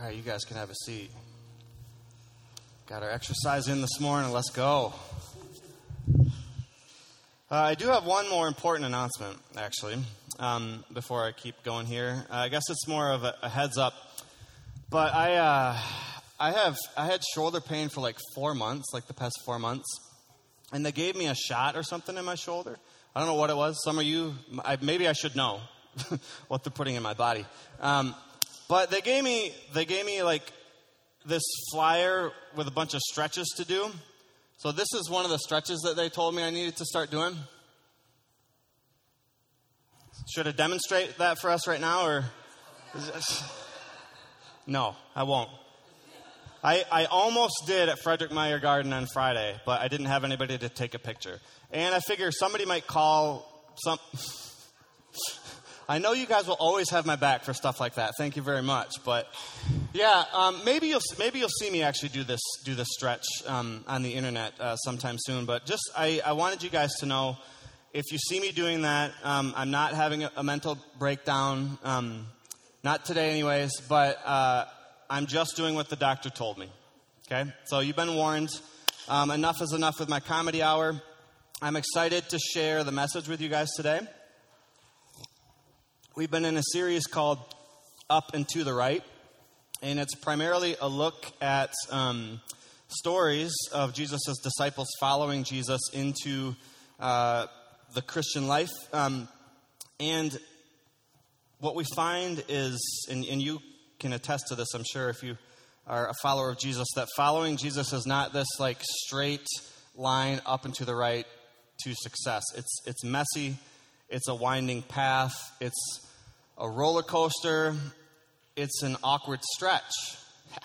All right, you guys can have a seat. Got our exercise in this morning. Let's go. Uh, I do have one more important announcement, actually, um, before I keep going here. Uh, I guess it's more of a, a heads up, but I, uh, I have I had shoulder pain for like four months, like the past four months, and they gave me a shot or something in my shoulder. I don't know what it was. Some of you, I, maybe I should know what they're putting in my body. Um, but they gave me they gave me like this flyer with a bunch of stretches to do. So this is one of the stretches that they told me I needed to start doing. Should I demonstrate that for us right now, or no? I won't. I, I almost did at Frederik Meijer Garden on Friday, but I didn't have anybody to take a picture. And I figure somebody might call some. I know you guys will always have my back for stuff like that. Thank you very much. But yeah, um, maybe you'll maybe you'll see me actually do this do this stretch um, on the internet uh, sometime soon. But just I, I wanted you guys to know if you see me doing that, um, I'm not having a, a mental breakdown. Um, not today, anyways. But uh, I'm just doing what the doctor told me. Okay, so you've been warned. Um, enough is enough with my comedy hour. I'm excited to share the message with you guys today. We've been in a series called Up and to the Right, and it's primarily a look at um, stories of Jesus' disciples following Jesus into uh, the Christian life. Um, and what we find is, and, and you can attest to this, I'm sure, if you are a follower of Jesus, that following Jesus is not this like straight line up and to the right to success. It's, it's messy, it's a winding path, it's a roller coaster, it's an awkward stretch.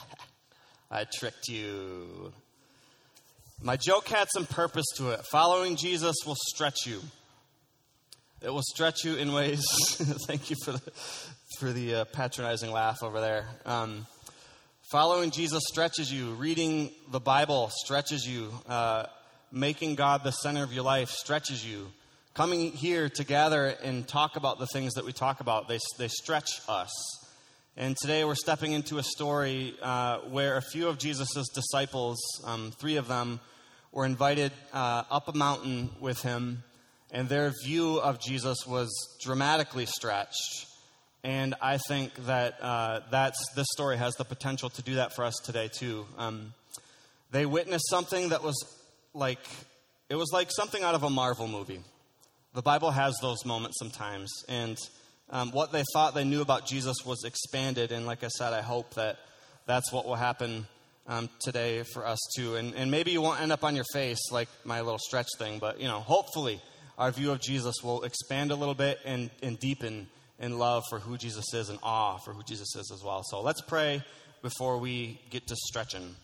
I tricked you. My joke had some purpose to it. Following Jesus will stretch you. It will stretch you in ways. thank you for the, for the uh, patronizing laugh over there. Um, following Jesus stretches you. Reading the Bible stretches you. Uh, making God the center of your life stretches you coming here to gather and talk about the things that we talk about, they, they stretch us. And today we're stepping into a story uh, where a few of Jesus' disciples, um, three of them, were invited uh, up a mountain with him, and their view of Jesus was dramatically stretched. And I think that uh, that's, this story has the potential to do that for us today, too. Um, they witnessed something that was like, it was like something out of a Marvel movie. The Bible has those moments sometimes. And um, what they thought they knew about Jesus was expanded. And like I said, I hope that that's what will happen um, today for us too. And, and maybe you won't end up on your face like my little stretch thing, but you know, hopefully our view of Jesus will expand a little bit and, and deepen in love for who Jesus is and awe for who Jesus is as well. So let's pray before we get to stretching.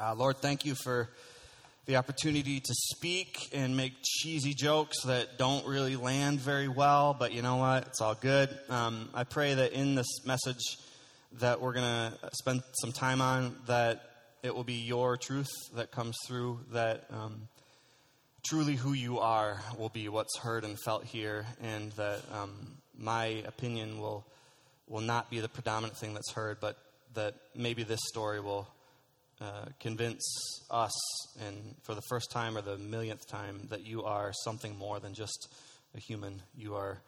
Uh, Lord, thank you for the opportunity to speak and make cheesy jokes that don't really land very well, but you know what? It's all good. Um, I pray that in this message that we're going to spend some time on, that it will be your truth that comes through, that um, truly who you are will be what's heard and felt here, and that um, my opinion will, will not be the predominant thing that's heard, but that maybe this story will uh, convince us, and for the first time or the millionth time, that you are something more than just a human. You are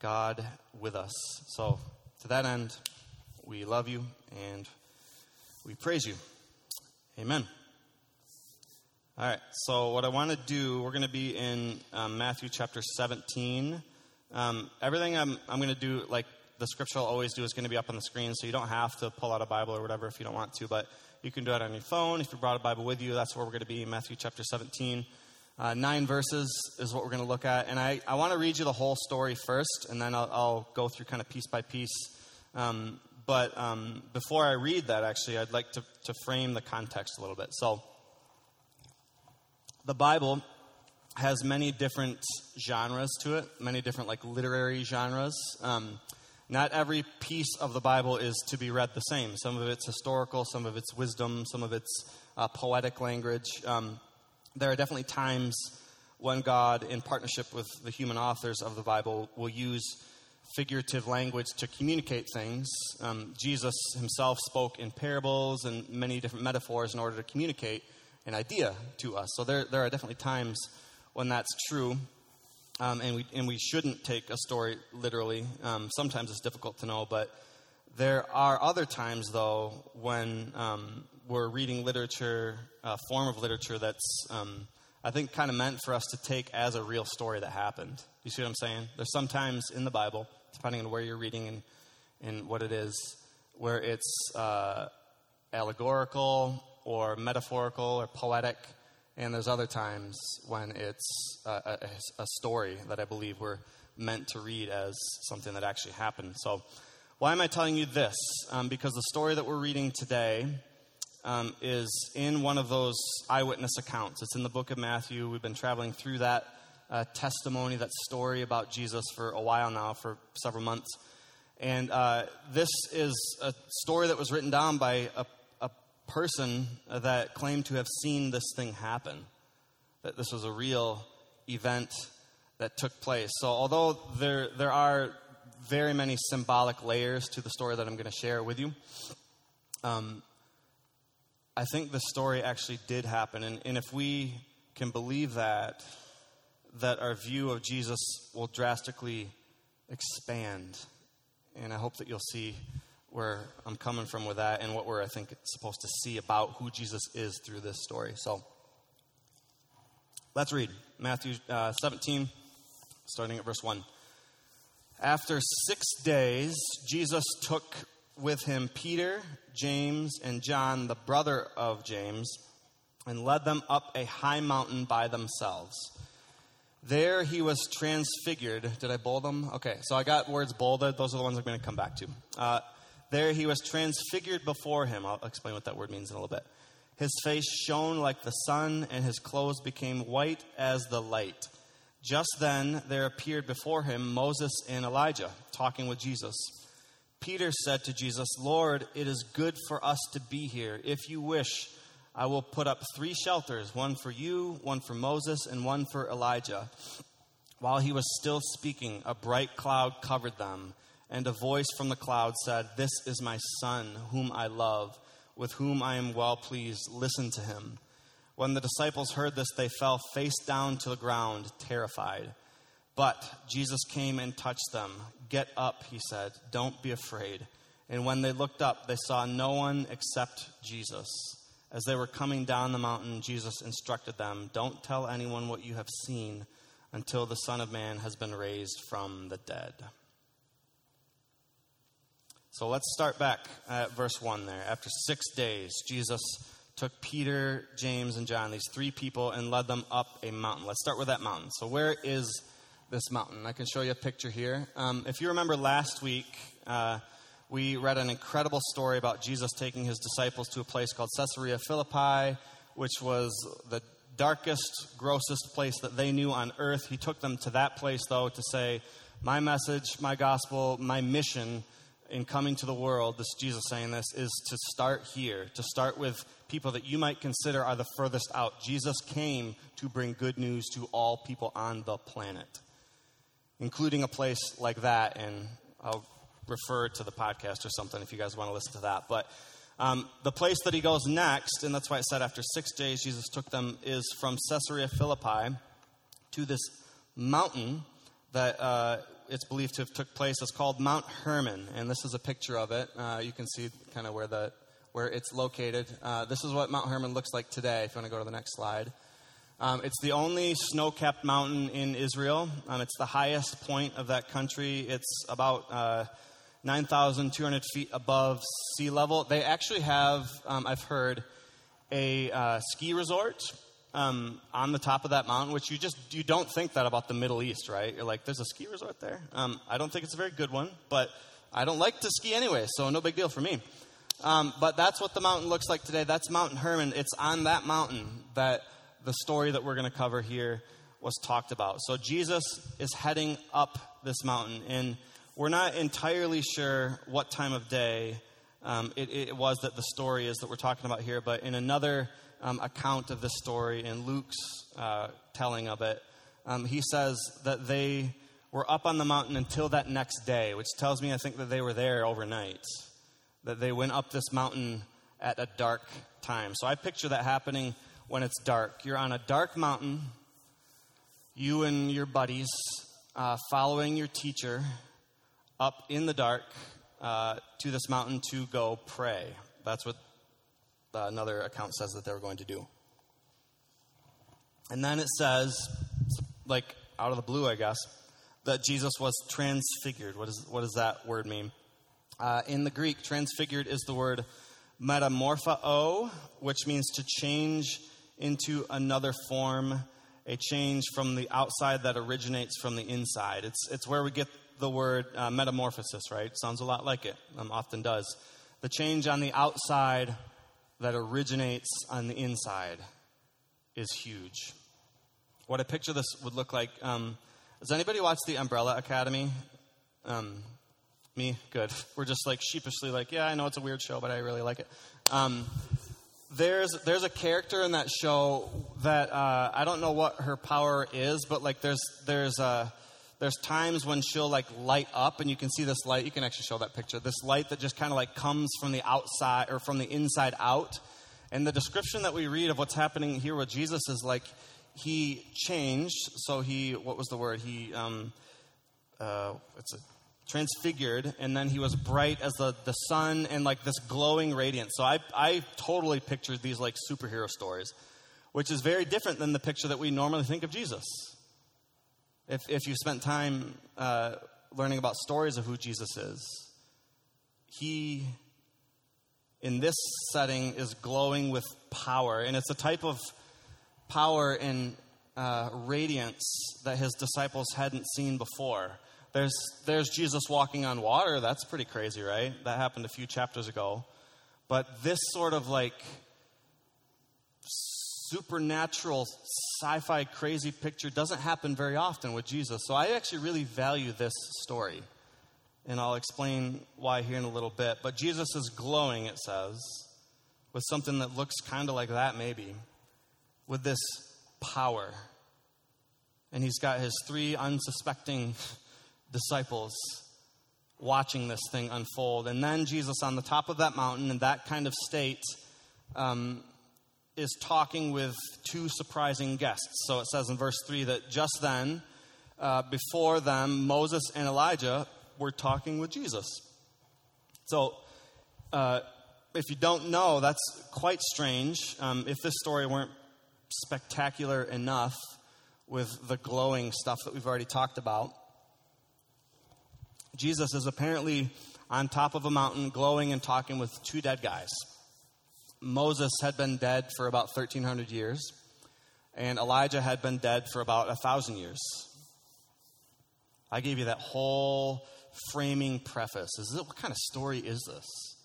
God with us. So, to that end, we love you and we praise you. Amen. All right, so what I want to do, we're going to be in um, Matthew chapter 17. Um, everything I'm, I'm going to do, like the scripture I'll always do, is going to be up on the screen, so you don't have to pull out a Bible or whatever if you don't want to. But you can do it on your phone. If you brought a Bible with you, that's where we're going to be in Matthew chapter 17. Uh, nine verses is what we're going to look at. And I, I want to read you the whole story first, and then I'll, I'll go through kind of piece by piece. Um, but um, before I read that, actually, I'd like to, to frame the context a little bit. So, the Bible has many different genres to it, many different like literary genres. Um, not every piece of the Bible is to be read the same. Some of it's historical, some of it's wisdom, some of it's uh, poetic language. Um, there are definitely times when God, in partnership with the human authors of the Bible, will use figurative language to communicate things. Um, Jesus himself spoke in parables and many different metaphors in order to communicate an idea to us. So there, there are definitely times when that's true, um, and, we, and we shouldn't take a story literally. Um, sometimes it's difficult to know, but there are other times, though, when um, we're reading literature, a form of literature that's, um, I think, kind of meant for us to take as a real story that happened. You see what I'm saying? There's sometimes in the Bible depending on where you're reading and, and what it is, where it's uh, allegorical or metaphorical or poetic. And there's other times when it's a, a, a, story that I believe we're meant to read as something that actually happened. So, why am I telling you this? Um, because the story that we're reading today um, is in one of those eyewitness accounts. It's in the book of Matthew. We've been traveling through that uh, testimony, that story about Jesus for a while now, for several months. And uh, this is a story that was written down by a, a person that claimed to have seen this thing happen, that this was a real event that took place. So, although there, there are very many symbolic layers to the story that I'm going to share with you, um, I think the story actually did happen. And, and if we can believe that, that our view of Jesus will drastically expand. And I hope that you'll see where I'm coming from with that and what we're, I think, supposed to see about who Jesus is through this story. So let's read Matthew uh, 17, starting at verse 1. After six days, Jesus took with him Peter, James, and John, the brother of James, and led them up a high mountain by themselves. There he was transfigured. Did I bold them? Okay, so I got words bolded. Those are the ones I'm going to come back to. Uh, there he was transfigured before him. I'll explain what that word means in a little bit. His face shone like the sun, and his clothes became white as the light. Just then there appeared before him Moses and Elijah talking with Jesus. Peter said to Jesus, Lord, it is good for us to be here. If you wish, I will put up three shelters one for you, one for Moses, and one for Elijah. While he was still speaking, a bright cloud covered them, and a voice from the cloud said, This is my son, whom I love, with whom I am well pleased. Listen to him. When the disciples heard this, they fell face down to the ground, terrified. But Jesus came and touched them. Get up, he said. Don't be afraid. And when they looked up, they saw no one except Jesus. As they were coming down the mountain, Jesus instructed them Don't tell anyone what you have seen until the Son of Man has been raised from the dead. So let's start back at verse 1 there. After six days, Jesus took Peter, James, and John, these three people, and led them up a mountain. Let's start with that mountain. So, where is this mountain? I can show you a picture here. Um, if you remember last week, uh, we read an incredible story about Jesus taking his disciples to a place called Caesarea Philippi, which was the darkest, grossest place that they knew on earth. He took them to that place, though, to say, My message, my gospel, my mission in coming to the world, this Jesus saying this, is to start here, to start with people that you might consider are the furthest out. Jesus came to bring good news to all people on the planet, including a place like that. And I'll refer to the podcast or something if you guys want to listen to that. But um, the place that he goes next, and that's why it said after six days Jesus took them, is from Caesarea Philippi to this mountain that uh, it's believed to have took place. It's called Mount Hermon, and this is a picture of it. Uh, you can see kind of where the where it's located. Uh, this is what Mount Hermon looks like today. If you want to go to the next slide. Um, it's the only snow capped mountain in Israel. Um, it's the highest point of that country. It's about uh, 9,200 feet above sea level. They actually have, um, I've heard, a uh, ski resort um, on the top of that mountain, which you just you don't think that about the Middle East, right? You're like, there's a ski resort there. Um, I don't think it's a very good one, but I don't like to ski anyway, so no big deal for me. Um, but that's what the mountain looks like today. That's Mountain Hermon. It's on that mountain that the story that we're going to cover here was talked about. So Jesus is heading up this mountain, and we're not entirely sure what time of day um, it, it, was that the story is that we're talking about here, but in another um, account of this story, in Luke's uh, telling of it, um, he says that they were up on the mountain until that next day, which tells me I think that they were there overnight, that they went up this mountain at a dark time. So I picture that happening when it's dark. You're on a dark mountain, you and your buddies uh, following your teacher up in the dark uh, to this mountain to go pray. That's what uh, another account says that they were going to do. And then it says, like out of the blue, I guess, that Jesus was transfigured. What, is, what does that word mean? Uh, in the Greek, transfigured is the word metamorpho, which means to change into another form, a change from the outside that originates from the inside. It's, it's where we get the word uh, metamorphosis, right? Sounds a lot like it, um, often does. The change on the outside that originates on the inside is huge. What I picture this would look like. Um, does anybody watch the Umbrella Academy? Um, me? Good. We're just like sheepishly like, yeah, I know it's a weird show, but I really like it. Um, there's there's a character in that show that uh, I don't know what her power is, but like there's there's uh, there's times when she'll like light up, and you can see this light. You can actually show that picture. This light that just kind of like comes from the outside or from the inside out. And the description that we read of what's happening here with Jesus is like he changed. So he, what was the word? He, um, uh, it's a transfigured, and then he was bright as the, the sun and like this glowing radiance. So I, I totally pictured these like superhero stories, which is very different than the picture that we normally think of Jesus. If, if you spent time uh, learning about stories of who Jesus is, he, in this setting, is glowing with power. And it's a type of power and uh, radiance that his disciples hadn't seen before. There's, there's Jesus walking on water. That's pretty crazy, right? That happened a few chapters ago. But this sort of like supernatural sci fi crazy picture doesn't happen very often with Jesus. So I actually really value this story. And I'll explain why here in a little bit. But Jesus is glowing, it says, with something that looks kind of like that, maybe with this power. And he's got his three unsuspecting disciples watching this thing unfold. And then Jesus, on the top of that mountain, in that kind of state, um, is talking with two surprising guests. So it says in verse 3 that just then, uh, before them, Moses and Elijah were talking with Jesus. So, uh, if you don't know, that's quite strange. Um, if this story weren't spectacular enough with the glowing stuff that we've already talked about. Jesus is apparently on top of a mountain, glowing and talking with two dead guys. Moses had been dead for about 1,300 years, and Elijah had been dead for about 1,000 years. I gave you that whole framing preface. Is this, what kind of story is this?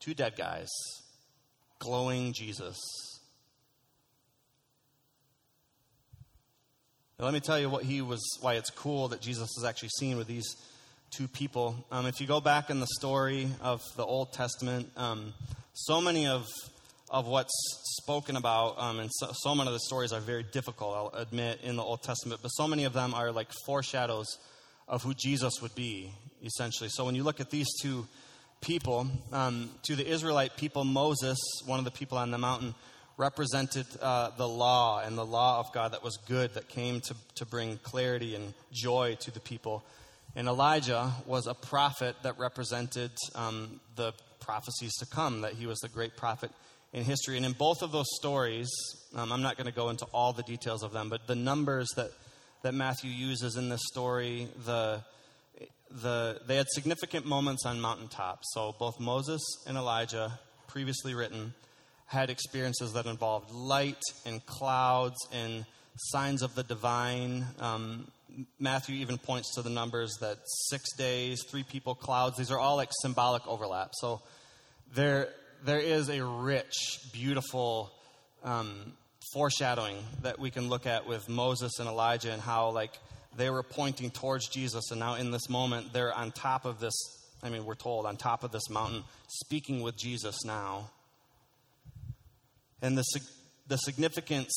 Two dead guys glowing Jesus. Now, let me tell you what he was, why it's cool that Jesus is actually seen with these two people. Um, if you go back in the story of the Old Testament, um, so many of of what's spoken about, um, and so, so, many of the stories are very difficult, I'll admit, in the Old Testament, but so many of them are like foreshadows of who Jesus would be, essentially. So when you look at these two people. Um, to the Israelite people, Moses, one of the people on the mountain, represented uh, the law and the law of God that was good, that came to, to bring clarity and joy to the people. And Elijah was a prophet that represented um, the prophecies to come, that he was the great prophet in history. And in both of those stories, um, I'm not going to go into all the details of them, but the numbers that, that Matthew uses in this story, the the, they had significant moments on mountaintops. So both Moses and Elijah, previously written, had experiences that involved light and clouds and signs of the divine. Um, Matthew even points to the numbers that six days, three people, clouds. These are all like symbolic overlap. So there, there is a rich, beautiful um, foreshadowing that we can look at with Moses and Elijah and how like they were pointing towards Jesus, and now in this moment, they're on top of this. I mean, we're told on top of this mountain, speaking with Jesus now. And the, the significance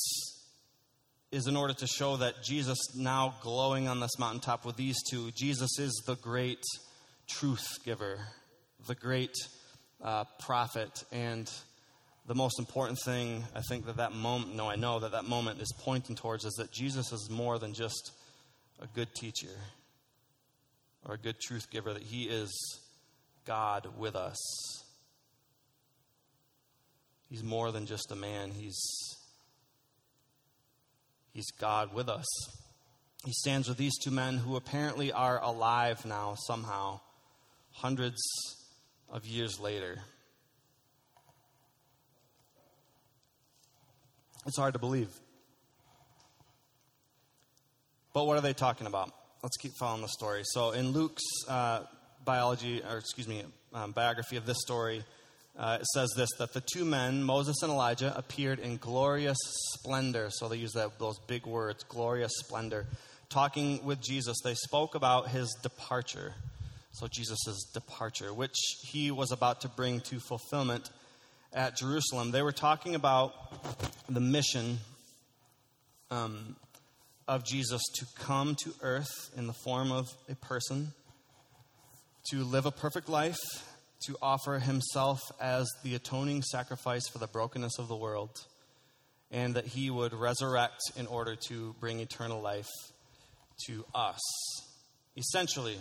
is in order to show that Jesus, now glowing on this mountaintop with these two, Jesus is the great truth giver, the great uh, prophet. And the most important thing I think that that moment, no, I know that that moment is pointing towards is that Jesus is more than just a good teacher or a good truth giver, that he is God with us. He's more than just a man, he's, he's God with us. He stands with these two men who apparently are alive now somehow, hundreds of years later. It's hard to believe. But what are they talking about? Let's keep following the story. So, in Luke's uh, biology, or excuse me, um, biography of this story, uh, it says this that the two men, Moses and Elijah, appeared in glorious splendor. So they use that, those big words, glorious splendor. Talking with Jesus, they spoke about his departure. So, Jesus' departure, which he was about to bring to fulfillment at Jerusalem. They were talking about the mission um, of Jesus to come to earth in the form of a person, to live a perfect life, to offer himself as the atoning sacrifice for the brokenness of the world, and that he would resurrect in order to bring eternal life to us. Essentially,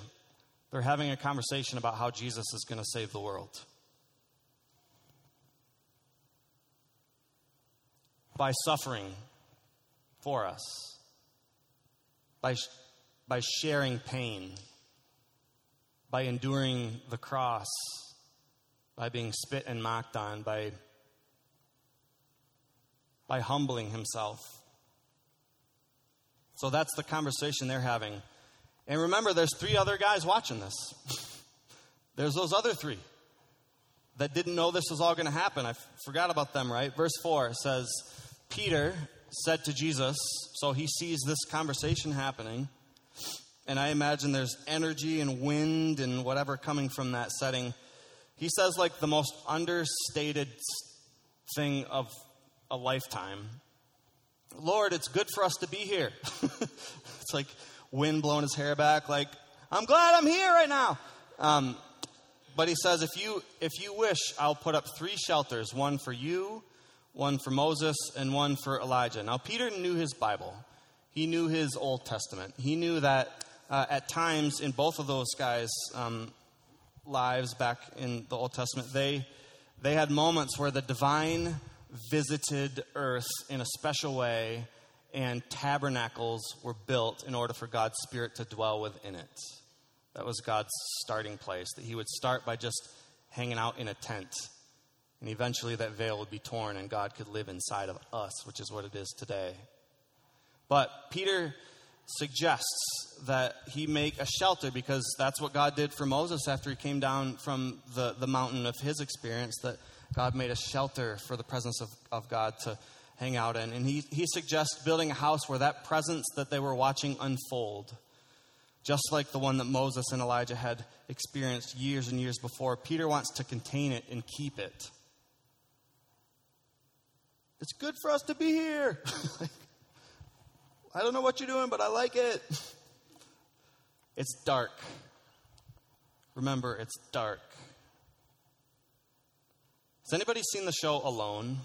they're having a conversation about how Jesus is going to save the world. By suffering for us by, by sharing pain, by enduring the cross, by being spit and mocked on, by, by humbling himself. So that's the conversation they're having. And remember, there's three other guys watching this. there's those other three that didn't know this was all going to happen. I f- forgot about them, right? Verse 4 says, Peter said to Jesus, so he sees this conversation happening, and I imagine there's energy and wind and whatever coming from that setting. He says, like, the most understated thing of a lifetime Lord, it's good for us to be here. it's like wind blowing his hair back, like, I'm glad I'm here right now. Um, but he says, if you, if you wish, I'll put up three shelters one for you, one for Moses, and one for Elijah. Now, Peter knew his Bible, he knew his Old Testament. He knew that uh, at times in both of those guys' um, lives back in the Old Testament, they, they had moments where the divine visited earth in a special way and tabernacles were built in order for God's Spirit to dwell within it. That was God's starting place, that He would start by just hanging out in a tent and eventually that veil would be torn and God could live inside of us, which is what it is today. But Peter suggests that he make a shelter because that's what God did for Moses after he came down from the, the mountain of his experience, that God made a shelter for the presence of, of God to hang out in. And he, he suggests building a house where that presence that they were watching unfold, just like the one that Moses and Elijah had experienced years and years before, Peter wants to contain it and keep it. It's good for us to be here. I don't know what you're doing, but I like it. It's dark. Remember, it's dark. Has anybody seen the show Alone?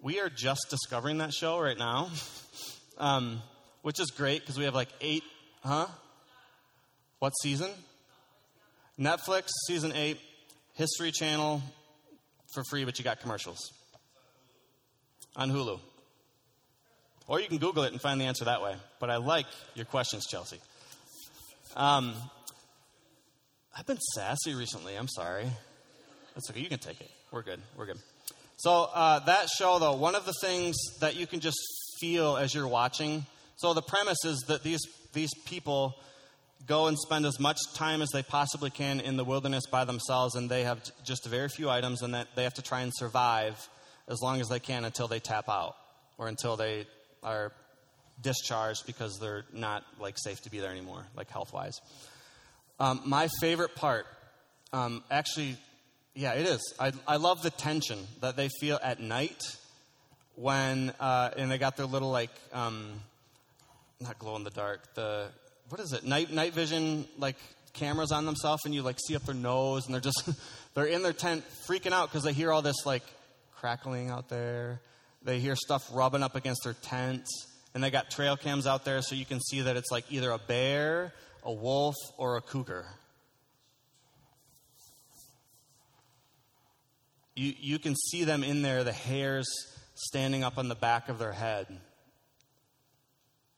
We are just discovering that show right now, um, which is great because we have like eight, huh? What season? Netflix, season eight, History Channel for free, but you got commercials on Hulu. Or you can Google it and find the answer that way. But I like your questions, Chelsea. Um, I've been sassy recently. I'm sorry. That's okay. You can take it. We're good. We're good. So, uh, that show, though, one of the things that you can just feel as you're watching. So, the premise is that these, these people go and spend as much time as they possibly can in the wilderness by themselves, and they have just very few items, and that they have to try and survive as long as they can until they tap out or until they are discharged because they're not like safe to be there anymore, like health wise. Um, my favorite part, um, actually, yeah, it is. I, I love the tension that they feel at night when, uh, and they got their little, like, um, not glow in the dark, the, what is it, night, night vision, like, cameras on themselves, and you, like, see up their nose, and they're just, they're in their tent freaking out because they hear all this, like, crackling out there. They hear stuff rubbing up against their tent, and they got trail cams out there so you can see that it's like either a bear, a wolf, or a cougar. You, you can see them in there, the hairs standing up on the back of their head.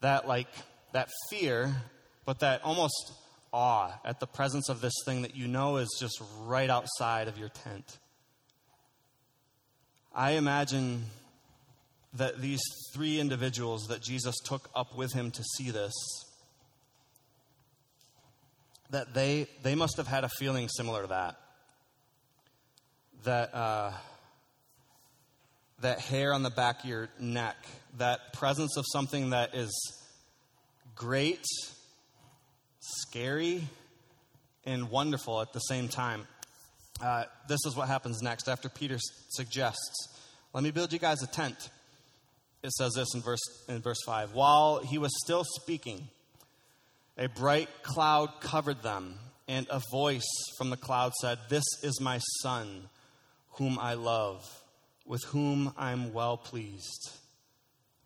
That, like, that fear, but that almost awe at the presence of this thing that you know is just right outside of your tent. I imagine that these three individuals that Jesus took up with him to see this, that they, they must have had a feeling similar to that that, uh, that hair on the back of your neck, that presence of something that is great, scary, and wonderful at the same time. Uh, this is what happens next after Peter suggests, Let me build you guys a tent. It says this in verse, in verse 5 While he was still speaking, a bright cloud covered them, and a voice from the cloud said, This is my son whom I love, with whom I'm well pleased.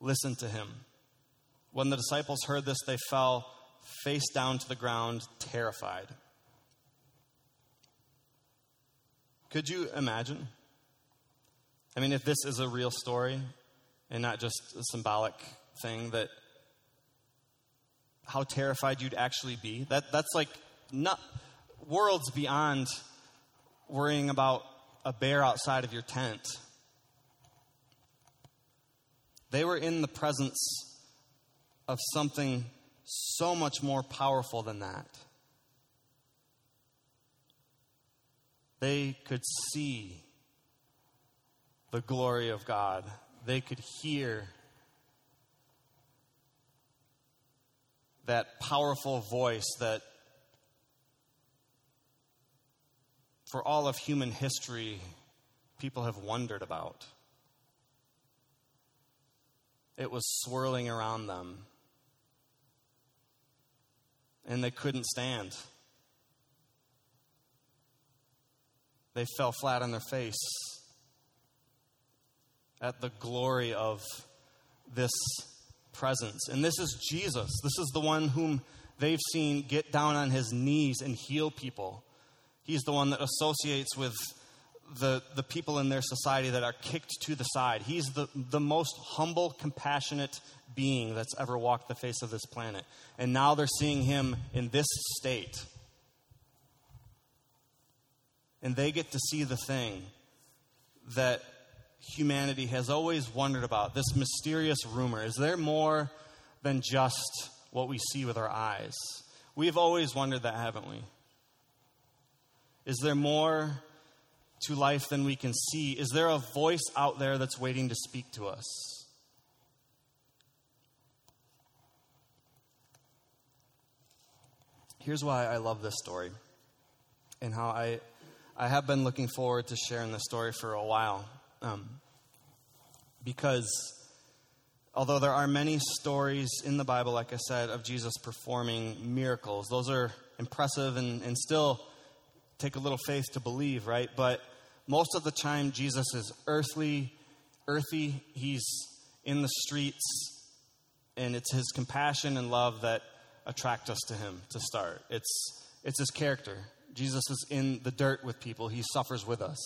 Listen to him. When the disciples heard this, they fell face down to the ground, terrified. Could you imagine? I mean, if this is a real story and not just a symbolic thing, that how terrified you'd actually be. That, that's like not worlds beyond worrying about a bear outside of your tent. They were in the presence of something so much more powerful than that. They could see the glory of God, they could hear that powerful voice that for all of human history, people have wondered about. It was swirling around them, and they couldn't stand. They fell flat on their face at the glory of this presence. And this is Jesus. This is the one whom they've seen get down on his knees and heal people. He's the one that associates with the, the people in their society that are kicked to the side. He's the, the most humble, compassionate being that's ever walked the face of this planet. And now they're seeing him in this state. And they get to see the thing that humanity has always wondered about this mysterious rumor. Is there more than just what we see with our eyes? We've always wondered that, haven't we? Is there more to life than we can see? Is there a voice out there that's waiting to speak to us? Here's why I love this story and how I, I have been looking forward to sharing this story for a while. Um, because although there are many stories in the Bible, like I said, of Jesus performing miracles, those are impressive and, and still take a little faith to believe, right? But most of the time, Jesus is earthly, earthy. He's in the streets, and it's his compassion and love that attract us to him to start. It's, it's his character. Jesus is in the dirt with people, he suffers with us.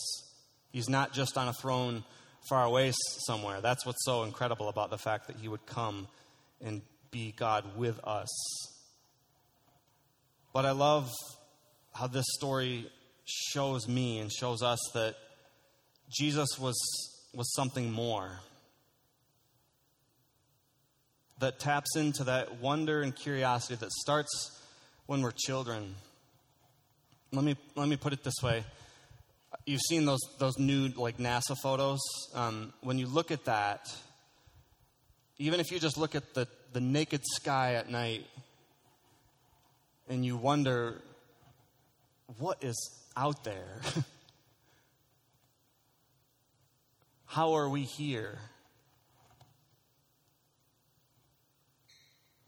He's not just on a throne far away somewhere. That's what's so incredible about the fact that he would come and be God with us. But I love how this story shows me and shows us that Jesus was, was something more. That taps into that wonder and curiosity that starts when we're children. Let me, let me put it this way you've seen those those new like NASA photos. Um, when you look at that, even if you just look at the the naked sky at night, and you wonder what is out there. How are we here?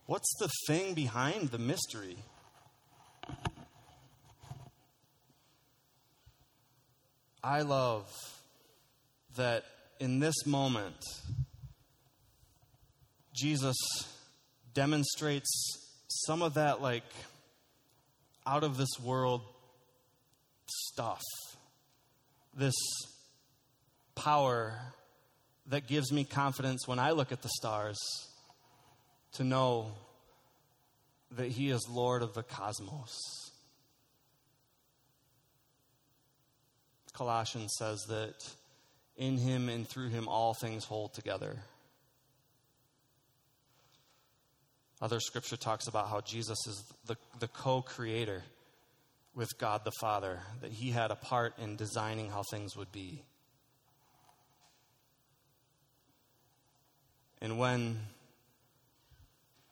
What's the thing behind the mystery? I love that in this moment, Jesus demonstrates some of that, like, out of this world stuff. This power that gives me confidence when I look at the stars to know that He is Lord of the cosmos. Colossians says that in Him and through Him all things hold together. Other scripture talks about how Jesus is the, the co creator with God the Father, that He had a part in designing how things would be. And when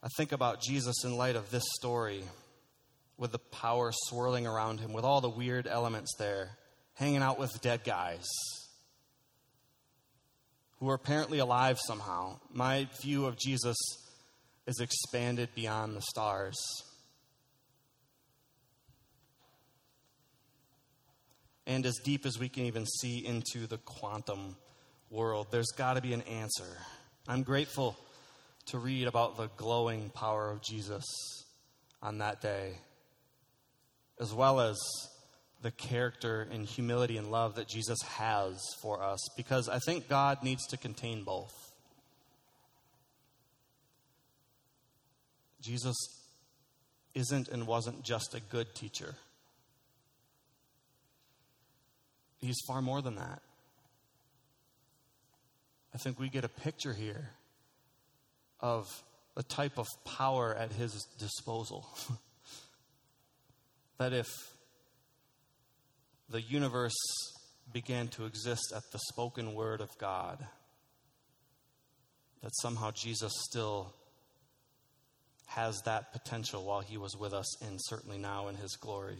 I think about Jesus in light of this story, with the power swirling around him, with all the weird elements there, hanging out with dead guys who are apparently alive somehow, my view of Jesus is expanded beyond the stars. And as deep as we can even see into the quantum world, there's got to be an answer. I'm grateful to read about the glowing power of Jesus on that day, as well as the character and humility and love that Jesus has for us, because I think God needs to contain both. Jesus isn't and wasn't just a good teacher. He's far more than that. I think we get a picture here of the type of power at his disposal. that if the universe began to exist at the spoken word of God, that somehow Jesus still has that potential while he was with us and certainly now in his glory.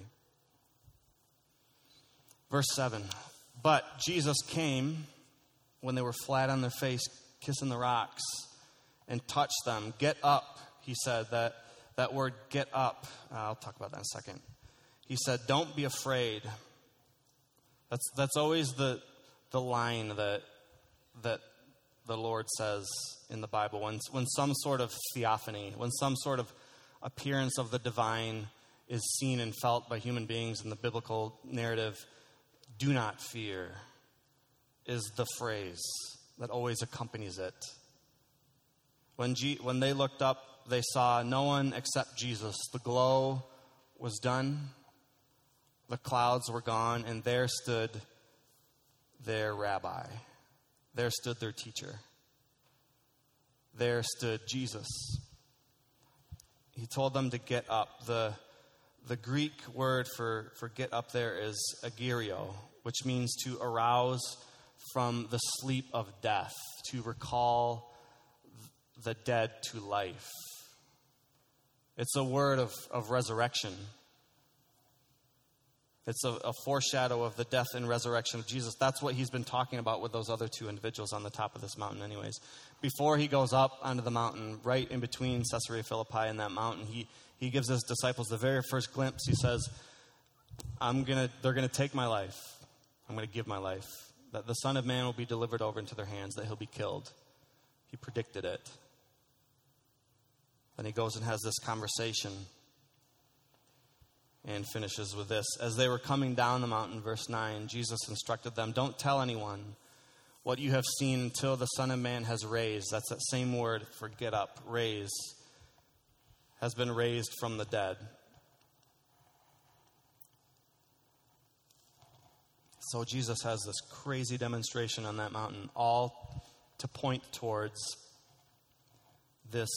Verse 7 But Jesus came when they were flat on their face, kissing the rocks, and touched them. Get up, he said. That, that word, get up, uh, I'll talk about that in a second. He said, Don't be afraid. That's, that's always the, the line that, that the Lord says in the Bible. When, when some sort of theophany, when some sort of appearance of the divine is seen and felt by human beings in the biblical narrative, do not fear is the phrase that always accompanies it. When, G- when they looked up, they saw no one except Jesus. The glow was done, the clouds were gone, and there stood their rabbi. There stood their teacher. There stood Jesus. He told them to get up. The, the Greek word for, for get up there is agirio, which means to arouse from the sleep of death, to recall the dead to life. It's a word of, of resurrection. It's a, a, foreshadow of the death and resurrection of Jesus. That's what he's been talking about with those other two individuals on the top of this mountain, anyways. Before he goes up onto the mountain, right in between Caesarea Philippi and that mountain, he, he gives his disciples the very first glimpse. He says, I'm gonna, They're going to take my life. I'm going to give my life that the Son of Man will be delivered over into their hands, that he'll be killed. He predicted it. Then he goes and has this conversation and finishes with this. As they were coming down the mountain, verse 9, Jesus instructed them Don't tell anyone what you have seen until the Son of Man has raised. That's that same word for get up, raise, has been raised from the dead. So Jesus has this crazy demonstration on that mountain, all to point towards this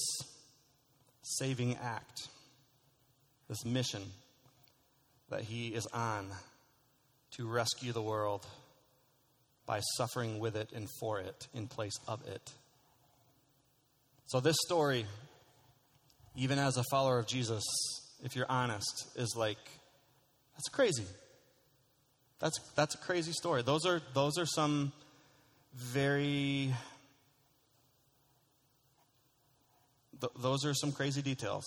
saving act, this mission that he is on to rescue the world by suffering with it and for it in place of it. So, this story, even as a follower of Jesus, if you're honest, is like, that's crazy. That's, that's a crazy story. Those are, those are some very, th- those are some crazy details.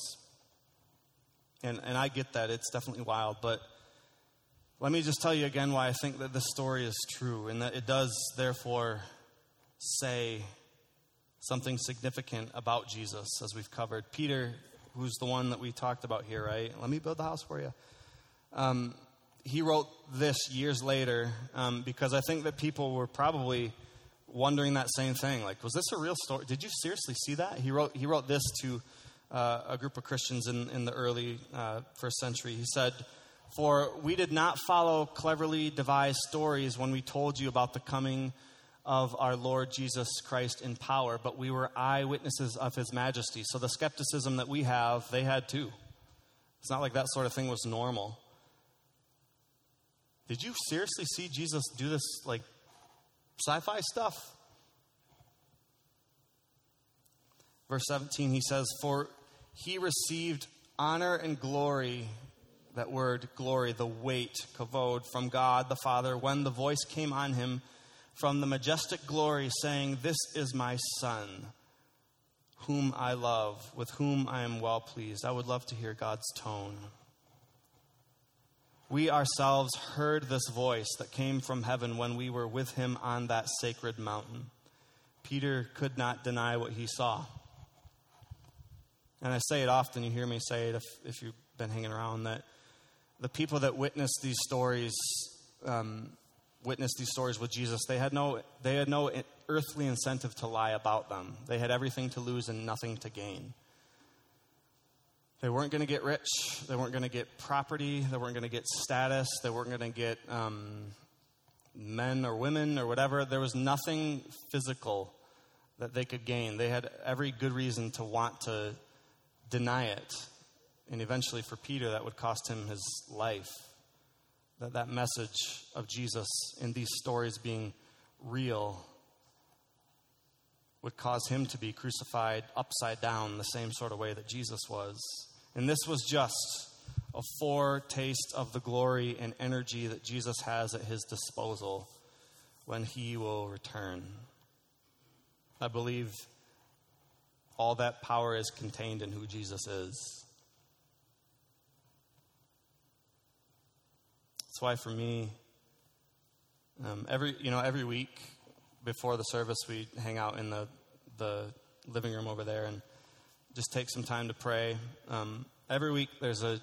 And, and I get that. It's definitely wild. But let me just tell you again why I think that this story is true and that it does, therefore, say something significant about Jesus, as we've covered. Peter, who's the one that we talked about here, right? Let me build the house for you. Um, he wrote this years later um, because I think that people were probably wondering that same thing. Like, was this a real story? Did you seriously see that? He wrote, he wrote this to uh, a group of Christians in, in the early uh, first century. He said, For we did not follow cleverly devised stories when we told you about the coming of our Lord Jesus Christ in power, but we were eyewitnesses of his majesty. So the skepticism that we have, they had too. It's not like that sort of thing was normal. Did you seriously see Jesus do this like sci fi stuff? Verse 17, he says, For he received honor and glory, that word glory, the weight, kavod, from God the Father, when the voice came on him from the majestic glory, saying, This is my Son, whom I love, with whom I am well pleased. I would love to hear God's tone we ourselves heard this voice that came from heaven when we were with him on that sacred mountain. Peter could not deny what he saw. And I say it often, you hear me say it if, if you've been hanging around, that the people that witnessed these stories, um, witnessed these stories with Jesus, they had, no, they had no earthly incentive to lie about them. They had everything to lose and nothing to gain. They weren't going to get rich. They weren't going to get property. They weren't going to get status. They weren't going to get um, men or women or whatever. There was nothing physical that they could gain. They had every good reason to want to deny it. And eventually, for Peter, that would cost him his life. That, that message of Jesus in these stories being real would cause him to be crucified upside down the same sort of way that Jesus was. And this was just a foretaste of the glory and energy that Jesus has at his disposal when he will return. I believe all that power is contained in who Jesus is. That's why for me, um, every you know every week before the service we hang out in the the living room over there and just take some time to pray. Um, every week there's a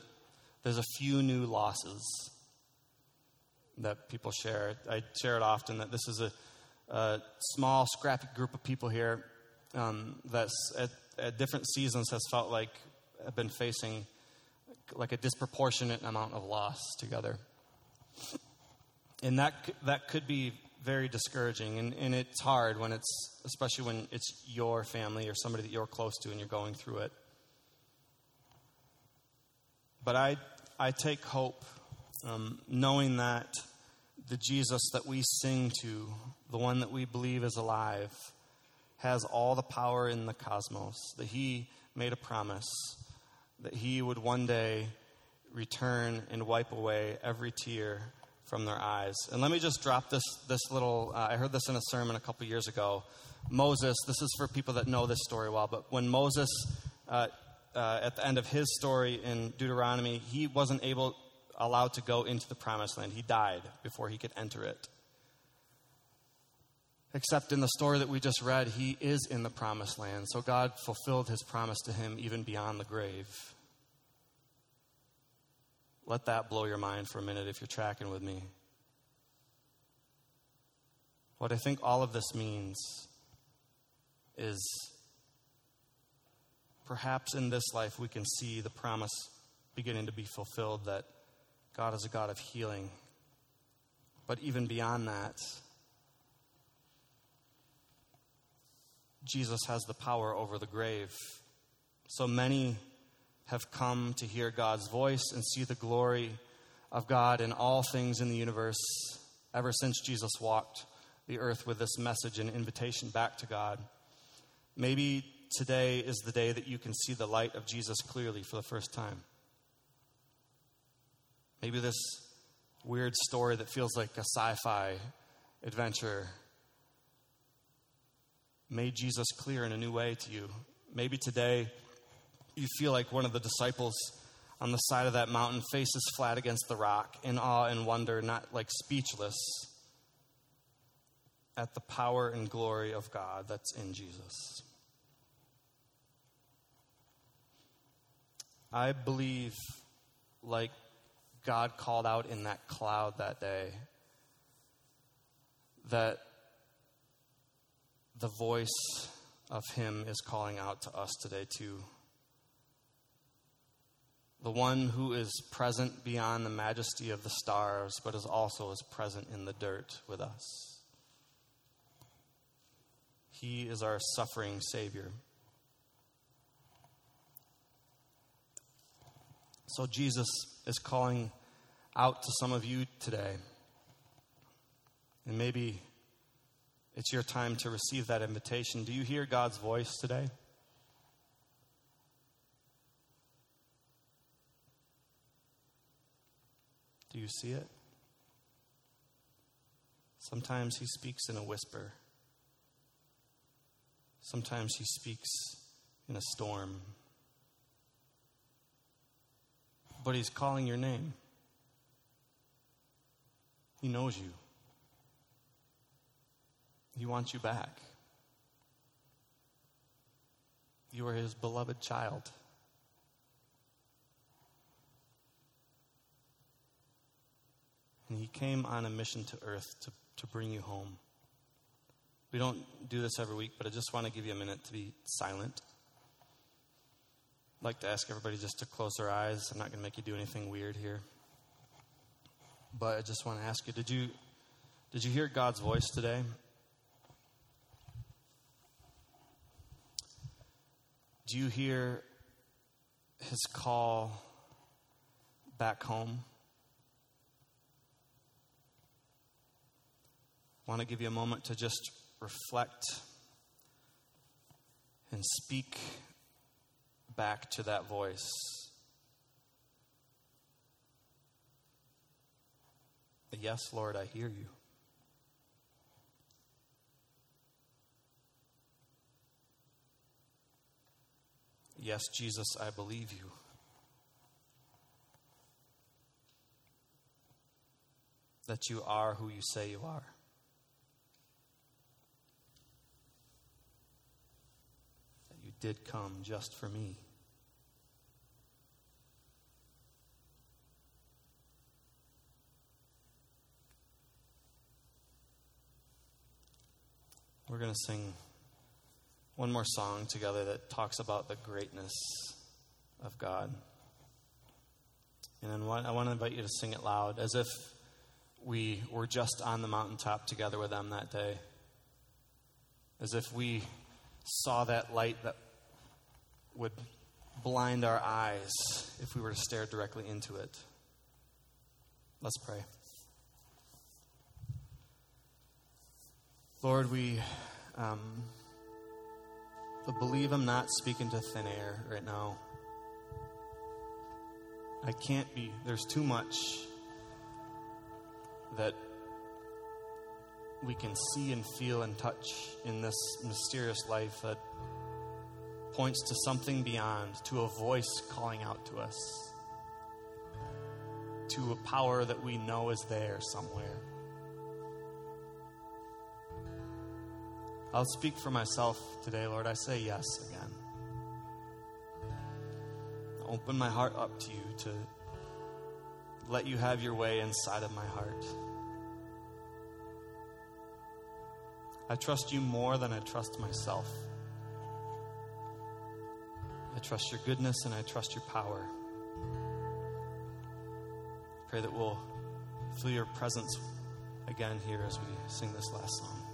there's a few new losses that people share. I share it often that this is a, a small, scrappy group of people here um, that's at, at different seasons has felt like have been facing like a disproportionate amount of loss together. And that that could be very discouraging, and, and it's hard when it's, especially when it's your family or somebody that you're close to and you're going through it. But I, I take hope um, knowing that the Jesus that we sing to, the one that we believe is alive, has all the power in the cosmos, that he made a promise that he would one day return and wipe away every tear from their eyes. And let me just drop this, this little, uh, I heard this in a sermon a couple years ago. Moses, this is for people that know this story well, but when Moses, uh, uh, at the end of his story in Deuteronomy, he wasn't able, allowed to go into the promised land. He died before he could enter it. Except in the story that we just read, he is in the promised land. So God fulfilled his promise to him even beyond the grave. Let that blow your mind for a minute if you're tracking with me. What I think all of this means is perhaps in this life we can see the promise beginning to be fulfilled that God is a God of healing. But even beyond that, Jesus has the power over the grave. So many have come to hear God's voice and see the glory of God in all things in the universe ever since Jesus walked the earth with this message and invitation back to God. Maybe today is the day that you can see the light of Jesus clearly for the first time. Maybe this weird story that feels like a sci fi adventure made Jesus clear in a new way to you. Maybe today you feel like one of the disciples on the side of that mountain, faces flat against the rock, in awe and wonder, not like speechless, at the power and glory of God that's in Jesus. I believe, like God called out in that cloud that day, that the voice of Him is calling out to us today, too. The one who is present beyond the majesty of the stars, but is also as present in the dirt with us. He is our suffering Savior. So Jesus is calling out to some of you today. And maybe it's your time to receive that invitation. Do you hear God's voice today? Do you see it? Sometimes he speaks in a whisper. Sometimes he speaks in a storm. But he's calling your name. He knows you. He wants you back. You are his beloved child. And he came on a mission to earth to, to bring you home. We don't do this every week, but I just want to give you a minute to be silent. I'd like to ask everybody just to close their eyes. I'm not going to make you do anything weird here. But I just want to ask you, did you did you hear God's voice today? Do you hear his call back home? I want to give you a moment to just reflect and speak back to that voice. Yes, Lord, I hear you. Yes, Jesus, I believe you. That you are who you say you are. That you did come just for me. We're going to sing one more song together that talks about the greatness of God. And then I want to invite you to sing it loud as if we were just on the mountaintop together with them that day. As if we saw that light that would blind our eyes if we were to stare directly into it. Let's pray. Lord, we. Um, but believe I'm not speaking to thin air right now. I can't be. There's too much that we can see and feel and touch in this mysterious life that points to something beyond, to a voice calling out to us, to a power that we know is there somewhere. I'll speak for myself today, Lord. I say yes again. I open my heart up to you to let you have your way inside of my heart. I trust you more than I trust myself. I trust your goodness and I trust your power. Pray that we'll feel your presence again here as we sing this last song.